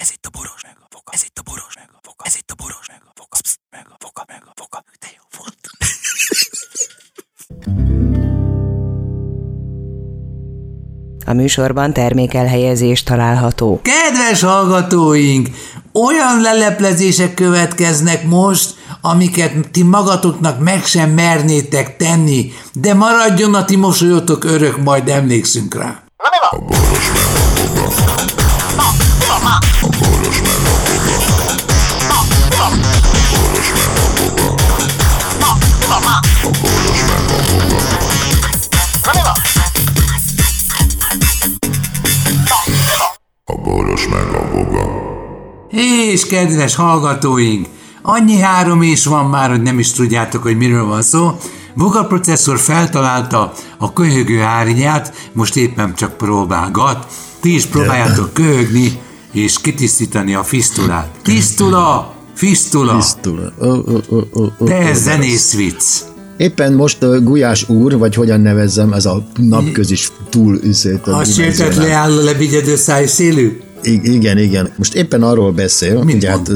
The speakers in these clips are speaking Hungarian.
Ez itt a boros meg a foka. Ez itt a boros meg a foka. Ez itt a boros meg a foka. Psz, meg a foka, meg a foka. De jó volt. A műsorban termékelhelyezés található. Kedves hallgatóink! Olyan leleplezések következnek most, amiket ti magatoknak meg sem mernétek tenni, de maradjon a ti mosolyotok örök, majd emlékszünk rá. A És kedves hallgatóink, annyi három és van már, hogy nem is tudjátok, hogy miről van szó. Boga processzor feltalálta a köhögő árnyát, most éppen csak próbálgat. Ti is próbáljátok köhögni és kitisztítani a fisztulát. Tisztula! Fisztula! Ó, ó, ó, ó, De ez zenész vicc. Éppen most uh, Gulyás úr, vagy hogyan nevezzem, ez a napközis túl üszét. A sértett leálló lebigyedő száj szélű? Igen, igen. Most éppen arról beszél, Mit ugye hát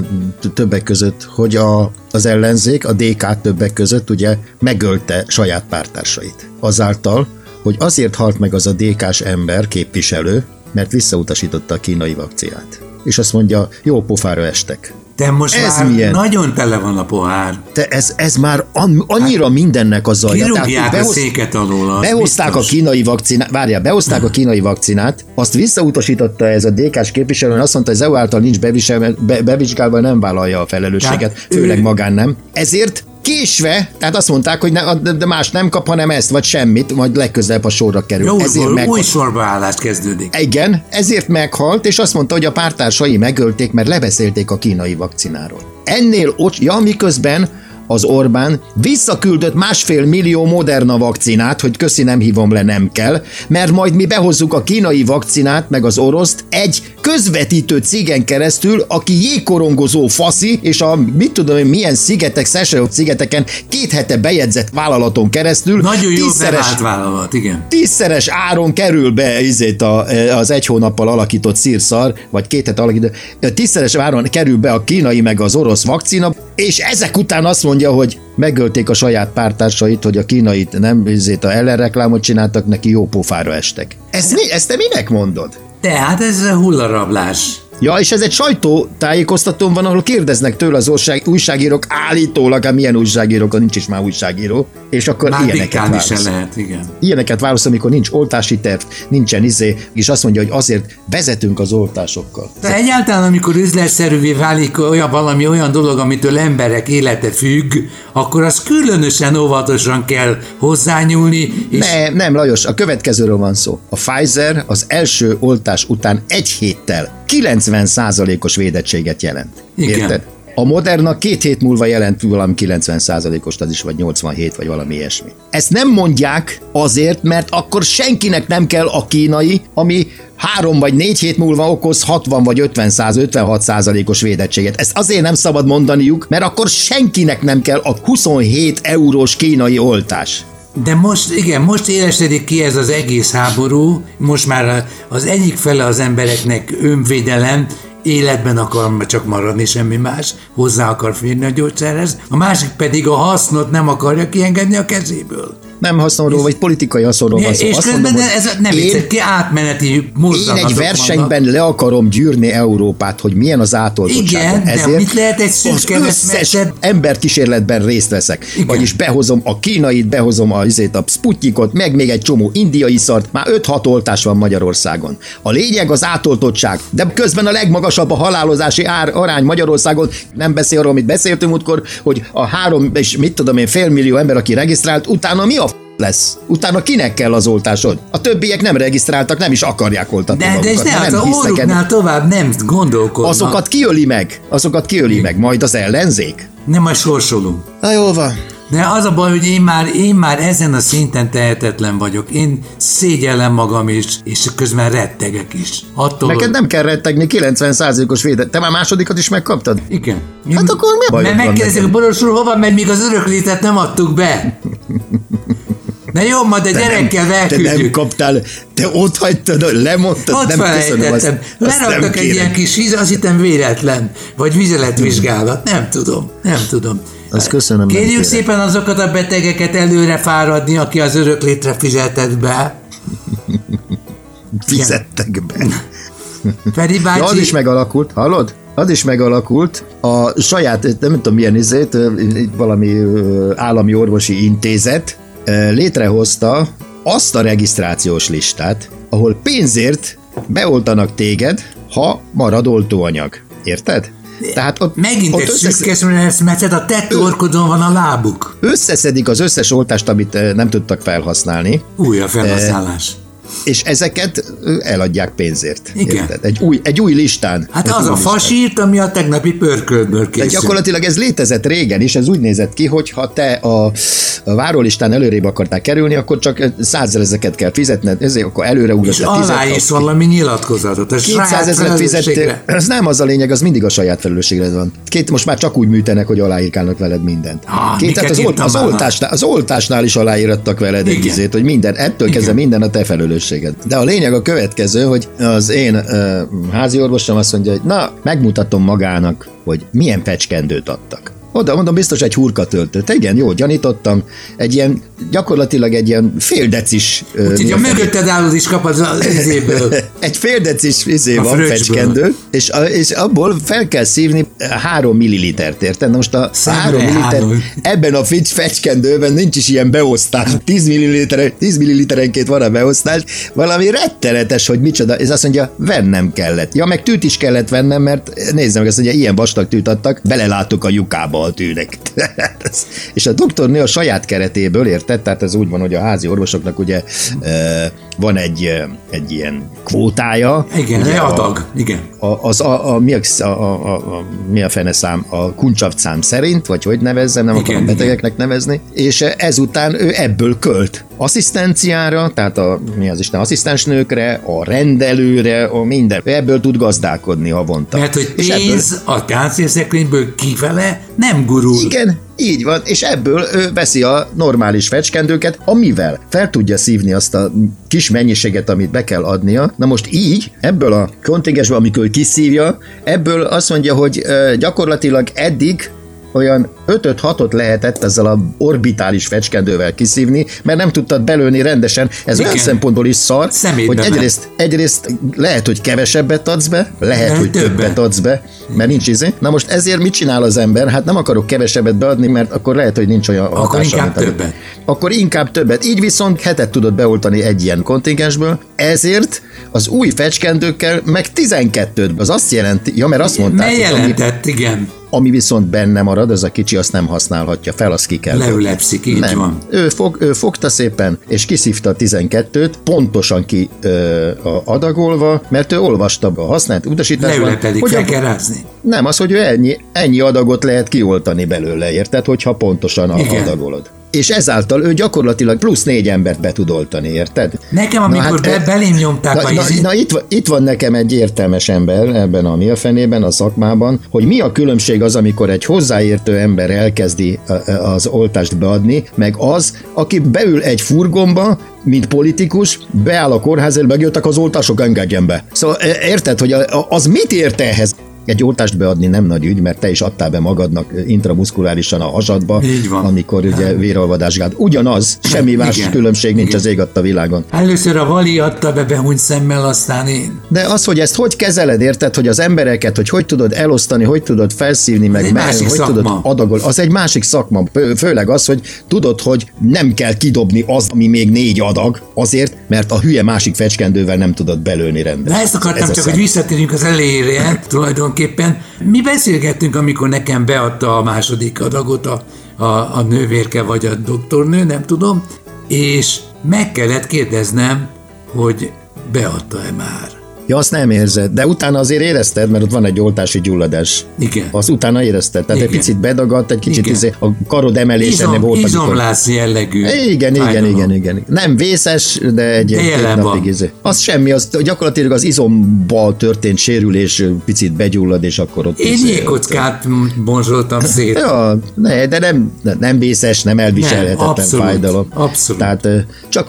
többek között, hogy a, az ellenzék, a DK többek között ugye megölte saját pártársait. Azáltal, hogy azért halt meg az a DK-s ember, képviselő, mert visszautasította a kínai vakcinát. És azt mondja, jó pofára estek. De most Ez már milyen? nagyon tele van a pohár. Te ez, ez már an, annyira mindennek az alja. Kirúgják hogy a behoz- széket alól. az Behozták biztos. a kínai vakcinát, várjál, behozták a kínai vakcinát, azt visszautasította ez a DK-s képviselő, azt mondta, hogy az EU által nincs bevisel, be, bevizsgálva, nem vállalja a felelősséget, Tehát főleg ő- magán nem. Ezért késve, tehát azt mondták, hogy ne, de más nem kap, hanem ezt, vagy semmit, majd legközelebb a sorra kerül. Jó, ezért meg... új sorbaállás kezdődik. Igen, ezért meghalt, és azt mondta, hogy a pártársai megölték, mert lebeszélték a kínai vakcináról. Ennél, ja, miközben az Orbán visszaküldött másfél millió Moderna vakcinát, hogy köszi nem hívom le, nem kell, mert majd mi behozzuk a kínai vakcinát, meg az oroszt egy közvetítő cégen keresztül, aki jégkorongozó faszi, és a mit tudom én milyen szigetek, Seychelles szigeteken két hete bejegyzett vállalaton keresztül Nagyon jó tízszeres- vállalat, igen. tízszeres áron kerül be izét a, az egy hónappal alakított szírszar, vagy két hete alakított, tízszeres áron kerül be a kínai meg az orosz vakcina, és ezek után azt mondja, hogy megölték a saját pártársait, hogy a kínait nem izét a ellenreklámot csináltak, neki jó pofára estek. Ezt, mi, ezt te minek mondod? Tehát ez a hullarablás. Ja, és ez egy sajtótájékoztatón van, ahol kérdeznek tőle az ország, újságírók, állítólag, hát milyen újságírók, nincs is már újságíró, és akkor Már ilyeneket diktálni sem válasz. lehet, igen. Ilyeneket válasz, amikor nincs oltási terv, nincsen izé, és azt mondja, hogy azért vezetünk az oltásokkal. De egyáltalán, amikor üzletszerűvé válik olyan valami olyan dolog, amitől emberek élete függ, akkor az különösen óvatosan kell hozzányúlni, és Ne, nem, Lajos, a következőről van szó. A Pfizer az első oltás után egy héttel 90%-os védettséget jelent. Igen. Érted? A Moderna két hét múlva jelent valami 90%-ost, az is vagy 87, vagy valami ilyesmi. Ezt nem mondják azért, mert akkor senkinek nem kell a kínai, ami három vagy négy hét múlva okoz 60 vagy 50 56 százalékos védettséget. Ezt azért nem szabad mondaniuk, mert akkor senkinek nem kell a 27 eurós kínai oltás. De most, igen, most élesedik ki ez az egész háború, most már az egyik fele az embereknek önvédelem, életben akar csak maradni, semmi más, hozzá akar férni a gyógyszerhez, a másik pedig a hasznot nem akarja kiengedni a kezéből. Nem haszonról, vagy politikai haszonról van szó. és Azt mondom, hogy ez nem én, vicces, ki átmeneti én egy versenyben le akarom gyűrni Európát, hogy milyen az átoltottság. Igen, de mit lehet egy az összes emberkísérletben részt veszek. Igen. Vagyis behozom a kínait, behozom a, azért a Sputnikot, meg még egy csomó indiai szart. Már 5-6 oltás van Magyarországon. A lényeg az átoltottság, de közben a legmagasabb a halálozási ár, arány Magyarországon. Nem beszél arról, amit beszéltünk múltkor, hogy a három és mit tudom én, fél millió ember, aki regisztrált, utána mi a lesz? Utána kinek kell az oltásod? A többiek nem regisztráltak, nem is akarják oltatni De, de magukat, ne, mert hát a hisznek ennek. orruknál tovább nem gondolkodnak. Azokat kiöli meg, azokat kiöli meg, majd az ellenzék. Nem majd sorsolunk. Na jól van. De az a baj, hogy én már, én már ezen a szinten tehetetlen vagyok. Én szégyellem magam is, és közben rettegek is. Attól, Neked nem kell rettegni, 90%-os védet. Te már másodikat is megkaptad? Igen. Hát akkor mi a bajod Mert megkérdezik? Boros úr, hova megy, míg az öröklétet nem adtuk be? Na jó, majd a Te nem- gyerekkel Te nem elküldjük. kaptál, te ott hagytad, lemondtad, Ott nem köszönöm, azt, Leraktak egy ilyen kis víz, azt hittem véletlen. Vagy vizeletvizsgálat. Nem tudom. Nem tudom. Azt köszönöm, Kérjük kérem. szépen azokat a betegeket előre fáradni, aki az örök létre fizetett be. Fizettek be. Feri De az bácsi, is megalakult, hallod? Az is megalakult a saját, nem tudom milyen izét, valami állami orvosi intézet létrehozta azt a regisztrációs listát, ahol pénzért beoltanak téged, ha marad oltóanyag. Érted? Tehát ott, megint ott egy összesz- szűkes lesz, mert a te torkodon van a lábuk. összeszedik az összes oltást, amit nem tudtak felhasználni, Új a felhasználás. És ezeket eladják pénzzért. Igen. Érted? Egy új, egy új listán. Hát egy az a fasírt, ami a tegnapi pörköltből Tehát készült. gyakorlatilag ez létezett régen is, ez úgy nézett ki, hogy ha te a, a várólistán előrébb akartál kerülni, akkor csak százezreket kell fizetned, ezért akkor előre És ugrottál aláírsz valami nyilatkozatot. A 200 saját ezeret fizettél, ez nem az a lényeg, az mindig a saját felelősségre van. Két, most már csak úgy műtenek, hogy aláírkálnak veled mindent. Ah, Két, tehát az, olt, az, oltásnál, az oltásnál is aláírattak veled egy Igen. izét, hogy minden, ettől kezdve minden a te felelősséged. De a lényeg a következő, hogy az én uh, házi orvosom azt mondja, hogy na, megmutatom magának, hogy milyen fecskendőt adtak. Oda mondom, biztos egy hurka töltött. Igen, jó, gyanítottam. Egy ilyen, gyakorlatilag egy ilyen fél decis... Úgyhogy a mögötted állod is kap az az izéből. egy fél decis izé A van, fröccsből. fecskendő, és, a, és abból fel kell szívni három millilitert, érted? Na most a Szemre három milliliter, ebben a fecskendőben nincs is ilyen beosztás. 10 milliliter, 10 milliliterenként van a beosztás, valami rettenetes, hogy micsoda, és azt mondja, vennem kellett. Ja, meg tűt is kellett vennem, mert nézzem meg, azt mondja, ilyen vastag tűt adtak, belelátok a lyukába a tűnek. és a doktornő a saját keretéből, érted? Tehát ez úgy van, hogy a házi orvosoknak ugye van egy, egy ilyen kvótája. Igen, egy adag. Igen. A, az a, a, mi, a, a, a, a, mi a fene szám, a kuncsavcám szerint, vagy hogy nevezzem, nem Igen, akarom igen. betegeknek nevezni, és ezután ő ebből költ. Asszisztenciára, tehát a, mi az Isten, asszisztensnőkre, a rendelőre, a minden. Ő ebből tud gazdálkodni havonta. Mert hogy És ebből- pénz a káncélszekrényből kifele nem gurul. igen, így van, és ebből ő veszi a normális fecskendőket, amivel fel tudja szívni azt a kis mennyiséget, amit be kell adnia. Na most így, ebből a kontingensből, amikor kiszívja, ebből azt mondja, hogy gyakorlatilag eddig olyan 5-6-ot lehetett ezzel a orbitális fecskendővel kiszívni, mert nem tudtad belőni rendesen. Ez olyan Igen. szempontból is szar, Szemétbe hogy egyrészt, egyrészt lehet, hogy kevesebbet adsz be, lehet, Nem, hogy többet. többet adsz be, mert nincs izé. Na most ezért mit csinál az ember? Hát nem akarok kevesebbet beadni, mert akkor lehet, hogy nincs olyan hatása. inkább mint többet. Akkor inkább többet. Így viszont hetet tudod beoltani egy ilyen kontingensből, ezért az új fecskendőkkel meg 12-t. Az azt jelenti, ja, mert azt mondták, Mely hogy ami, jelentett, igen. ami viszont benne marad, az a kicsi, azt nem használhatja fel, azt ki kell. Leülepszik, így nem. van. Ő, fog, ő fogta szépen, és kiszívta a 12-t, pontosan ki ö, a adagolva, mert ő olvasta a használt utasításban, Leülepedik, hogy fel kell rázni. nem, az, hogy ő ennyi, ennyi adagot lehet kioltani belőle, érted, hogyha pontosan Igen. adagolod. És ezáltal ő gyakorlatilag plusz négy embert be tud oltani, érted? Nekem, amikor be- e- belém nyomták na, a na, na itt, itt van nekem egy értelmes ember ebben a mi a fenében, a szakmában, hogy mi a különbség az, amikor egy hozzáértő ember elkezdi az oltást beadni, meg az, aki beül egy furgonba, mint politikus, beáll a kórházért, megjöttek az oltások, engedjen be. Szóval e, érted, hogy az mit ért ehhez? Egy oltást beadni nem nagy ügy, mert te is adtál be magadnak intramuszkulárisan a hasadba, Így van. amikor ugye véralvadás gáz. Ugyanaz, semmi más Igen. különbség nincs Igen. az ég adta világon. Először a Vali adta be behunyt szemmel, aztán én. De az, hogy ezt hogy kezeled, érted, hogy az embereket, hogy hogy tudod elosztani, hogy tudod felszívni, meg másik hogy szakma. tudod adagol, az egy másik szakma. Fő- Főleg az, hogy tudod, hogy nem kell kidobni az, ami még négy adag, azért, mert a hülye másik fecskendővel nem tudod belőni rendesen. De ezt akartam Ez csak, hogy visszatérjünk az elejére tulajdonképpen. Mi beszélgettünk, amikor nekem beadta a második adagot a, a, a nővérke vagy a doktornő, nem tudom, és meg kellett kérdeznem, hogy beadta-e már. Ja, azt nem érzed, de utána azért érezted, mert ott van egy oltási gyulladás. Igen. Az utána érezted, tehát Igen. egy picit bedagadt, egy kicsit Igen. izé, a karod emelésen Izom, volt, amikor- izomlász jellegű. Igen, igen, fájdalom. igen, igen. Nem vészes, de egy De egy napig izé. Az semmi, az gyakorlatilag az izomba történt sérülés picit begyullad, és akkor ott Én izé- jégkockát bonzsoltam szét. Ja, ne, de nem, nem vészes, nem elviselhetetlen Nem, abszolút, fájdalom. abszolút. Tehát csak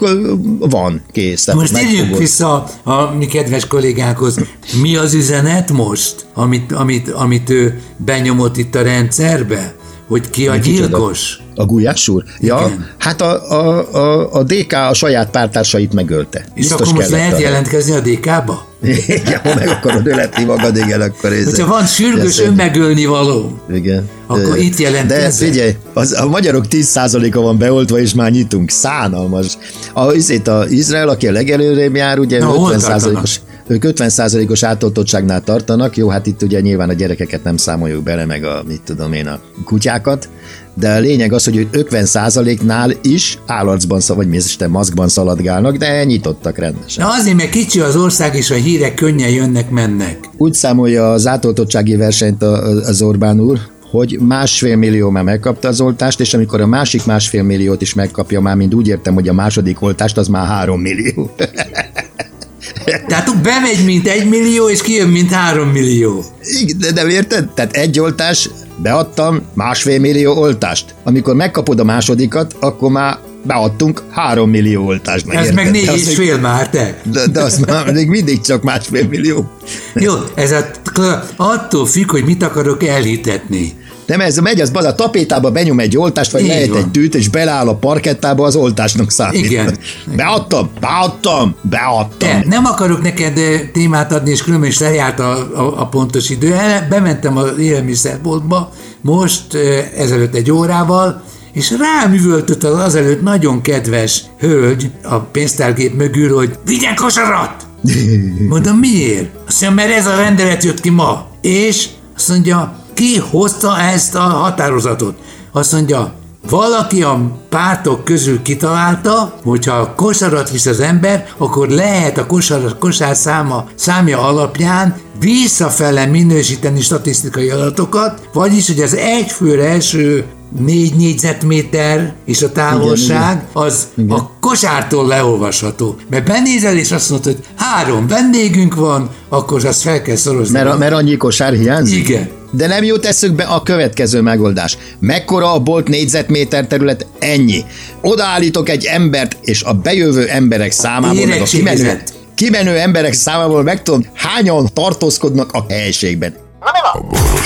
van, kész. Most megfogod. vissza a mi kedves kollégánkhoz. Mi az üzenet most, amit, amit, amit ő benyomott itt a rendszerbe? Hogy ki a gyilkos? A Gulyás úr? Ja, Igen. hát a, a, a, a DK a saját pártársait megölte. És Biztos akkor most lehet a- jelentkezni a DK-ba? Igen, ha meg akarod öletni magad, igen, akkor ez... Hogyha van sürgős önmegölni való, Igen. Akkor itt jelentkezzen. De figyelj, az, a magyarok 10%-a van beoltva, és már nyitunk. Szánalmas. A, izét, a Izrael, aki a legelőrébb jár, ugye Na, hol 50%-os, ők 50%-os átoltottságnál tartanak. Jó, hát itt ugye nyilván a gyerekeket nem számoljuk bele, meg a, mit tudom én, a kutyákat. De a lényeg az, hogy ők 50%-nál is állarcban, vagy mi Isten, maszkban szaladgálnak, de nyitottak rendesen. Na azért, mert kicsi az ország, és a hírek könnyen jönnek-mennek. Úgy számolja az átoltottsági versenyt az Orbán úr, hogy másfél millió már megkapta az oltást, és amikor a másik másfél milliót is megkapja, már mind úgy értem, hogy a második oltást, az már három millió. Tehát bemegy, mint egy millió, és kijön, mint három millió. Igen, De nem érted? Tehát egy oltás, beadtam másfél millió oltást. Amikor megkapod a másodikat, akkor már beadtunk három millió oltást. Ez érted? meg négy De és még- fél már, te. De, de az már még mindig csak másfél millió. Jó, ez a, attól függ, hogy mit akarok elhitetni. Nem, ez megy, az a tapétába benyom egy oltást, vagy lehet egy tűt, és beleáll a parkettába, az oltásnak számít. Igen. Beadtam, beadtam, beadtam. De nem akarok neked eh, témát adni, és különben is lejárt a, a, a pontos idő. Bementem az élelmiszerboltba most eh, ezelőtt egy órával, és rám üvöltött az azelőtt nagyon kedves hölgy a pénztárgép mögül, hogy vigyen kosarat! Mondom, miért? Azt mondja, mert ez a rendelet jött ki ma. És azt mondja, ki hozta ezt a határozatot? Azt mondja, valaki a pártok közül kitalálta, hogyha kosarat visz az ember, akkor lehet a kosar, kosár száma, számja alapján visszafele minősíteni statisztikai adatokat, vagyis, hogy az egyfőre első négy négyzetméter és a távolság az a kosártól leolvasható. Mert benézel és azt mondod, hogy három vendégünk van, akkor azt fel kell szorozni. Mert, mert annyi kosár hiányzik? Igen. De nem jut eszükbe a következő megoldás. Mekkora a bolt négyzetméter terület? Ennyi. Odaállítok egy embert, és a bejövő emberek számából, meg a kimenő, kimenő emberek számából megtudom, hányan tartózkodnak a helységben. A boros meg